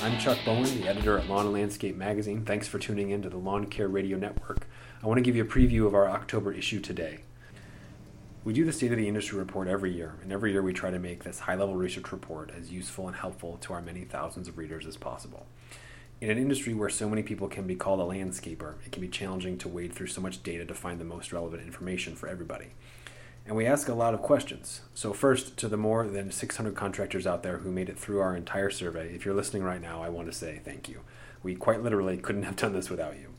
I'm Chuck Bowen, the editor at Lawn and Landscape Magazine. Thanks for tuning in to the Lawn Care Radio Network. I want to give you a preview of our October issue today. We do the State of the Industry report every year, and every year we try to make this high level research report as useful and helpful to our many thousands of readers as possible. In an industry where so many people can be called a landscaper, it can be challenging to wade through so much data to find the most relevant information for everybody. And we ask a lot of questions. So, first, to the more than 600 contractors out there who made it through our entire survey, if you're listening right now, I want to say thank you. We quite literally couldn't have done this without you.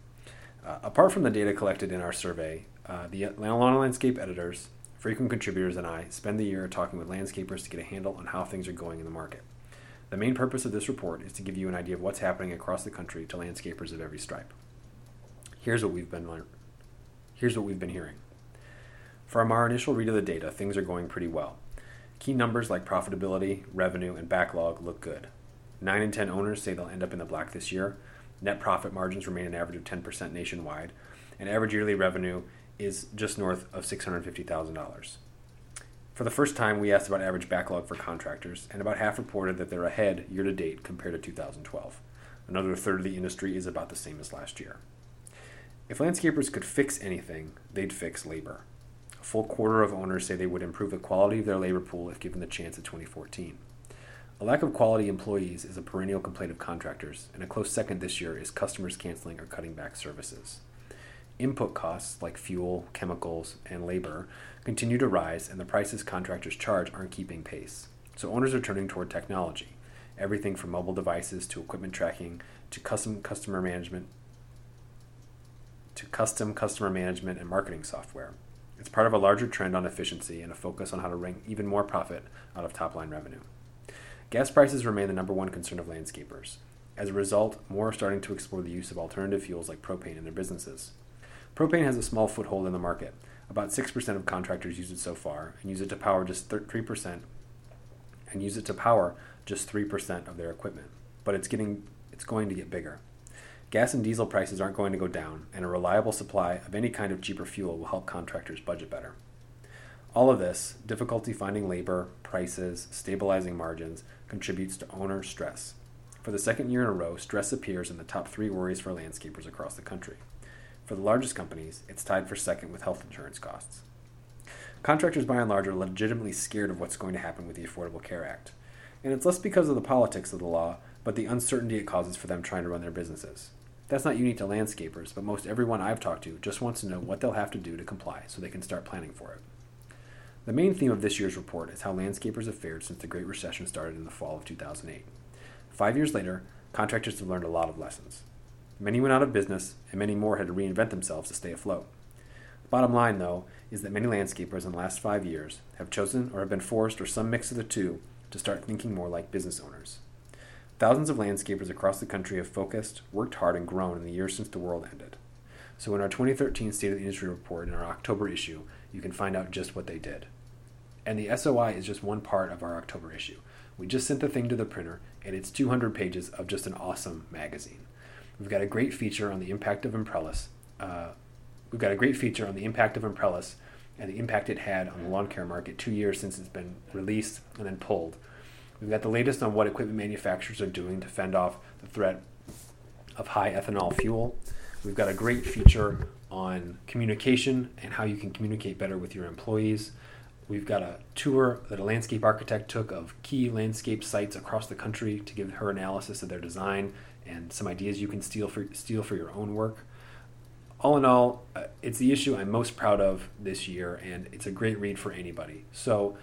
Uh, apart from the data collected in our survey, uh, the Lawn and Landscape editors, frequent contributors, and I spend the year talking with landscapers to get a handle on how things are going in the market. The main purpose of this report is to give you an idea of what's happening across the country to landscapers of every stripe. Here's what we've been here's what we've been hearing. From our initial read of the data, things are going pretty well. Key numbers like profitability, revenue, and backlog look good. 9 in 10 owners say they'll end up in the black this year. Net profit margins remain an average of 10% nationwide, and average yearly revenue is just north of $650,000. For the first time, we asked about average backlog for contractors, and about half reported that they're ahead year to date compared to 2012. Another third of the industry is about the same as last year. If landscapers could fix anything, they'd fix labor. Full quarter of owners say they would improve the quality of their labor pool if given the chance in 2014. A lack of quality employees is a perennial complaint of contractors, and a close second this year is customers canceling or cutting back services. Input costs like fuel, chemicals, and labor continue to rise, and the prices contractors charge aren't keeping pace. So owners are turning toward technology, everything from mobile devices to equipment tracking to custom customer management to custom customer management and marketing software. It's part of a larger trend on efficiency and a focus on how to wring even more profit out of top line revenue. Gas prices remain the number one concern of landscapers. As a result, more are starting to explore the use of alternative fuels like propane in their businesses. Propane has a small foothold in the market. About 6% of contractors use it so far and use it to power just 3% and use it to power just 3% of their equipment. But it's getting it's going to get bigger. Gas and diesel prices aren't going to go down, and a reliable supply of any kind of cheaper fuel will help contractors budget better. All of this, difficulty finding labor, prices, stabilizing margins, contributes to owner stress. For the second year in a row, stress appears in the top three worries for landscapers across the country. For the largest companies, it's tied for second with health insurance costs. Contractors, by and large, are legitimately scared of what's going to happen with the Affordable Care Act. And it's less because of the politics of the law, but the uncertainty it causes for them trying to run their businesses. That's not unique to landscapers, but most everyone I've talked to just wants to know what they'll have to do to comply so they can start planning for it. The main theme of this year's report is how landscapers have fared since the Great Recession started in the fall of 2008. Five years later, contractors have learned a lot of lessons. Many went out of business, and many more had to reinvent themselves to stay afloat. The bottom line, though, is that many landscapers in the last five years have chosen or have been forced, or some mix of the two, to start thinking more like business owners. Thousands of landscapers across the country have focused, worked hard, and grown in the years since the world ended. So, in our 2013 State of the Industry report in our October issue, you can find out just what they did. And the SOI is just one part of our October issue. We just sent the thing to the printer, and it's 200 pages of just an awesome magazine. We've got a great feature on the impact of Imprelis. Uh, we've got a great feature on the impact of Imprelis and the impact it had on the lawn care market two years since it's been released and then pulled. We've got the latest on what equipment manufacturers are doing to fend off the threat of high ethanol fuel. We've got a great feature on communication and how you can communicate better with your employees. We've got a tour that a landscape architect took of key landscape sites across the country to give her analysis of their design and some ideas you can steal for steal for your own work. All in all, uh, it's the issue I'm most proud of this year, and it's a great read for anybody. So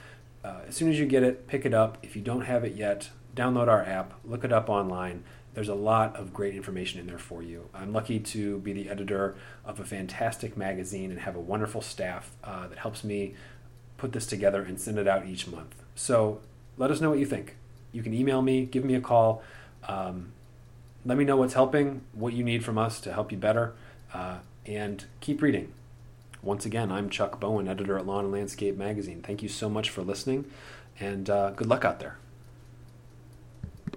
uh, as soon as you get it, pick it up. If you don't have it yet, download our app, look it up online. There's a lot of great information in there for you. I'm lucky to be the editor of a fantastic magazine and have a wonderful staff uh, that helps me put this together and send it out each month. So let us know what you think. You can email me, give me a call. Um, let me know what's helping, what you need from us to help you better, uh, and keep reading. Once again, I'm Chuck Bowen, editor at Lawn and Landscape Magazine. Thank you so much for listening, and uh, good luck out there.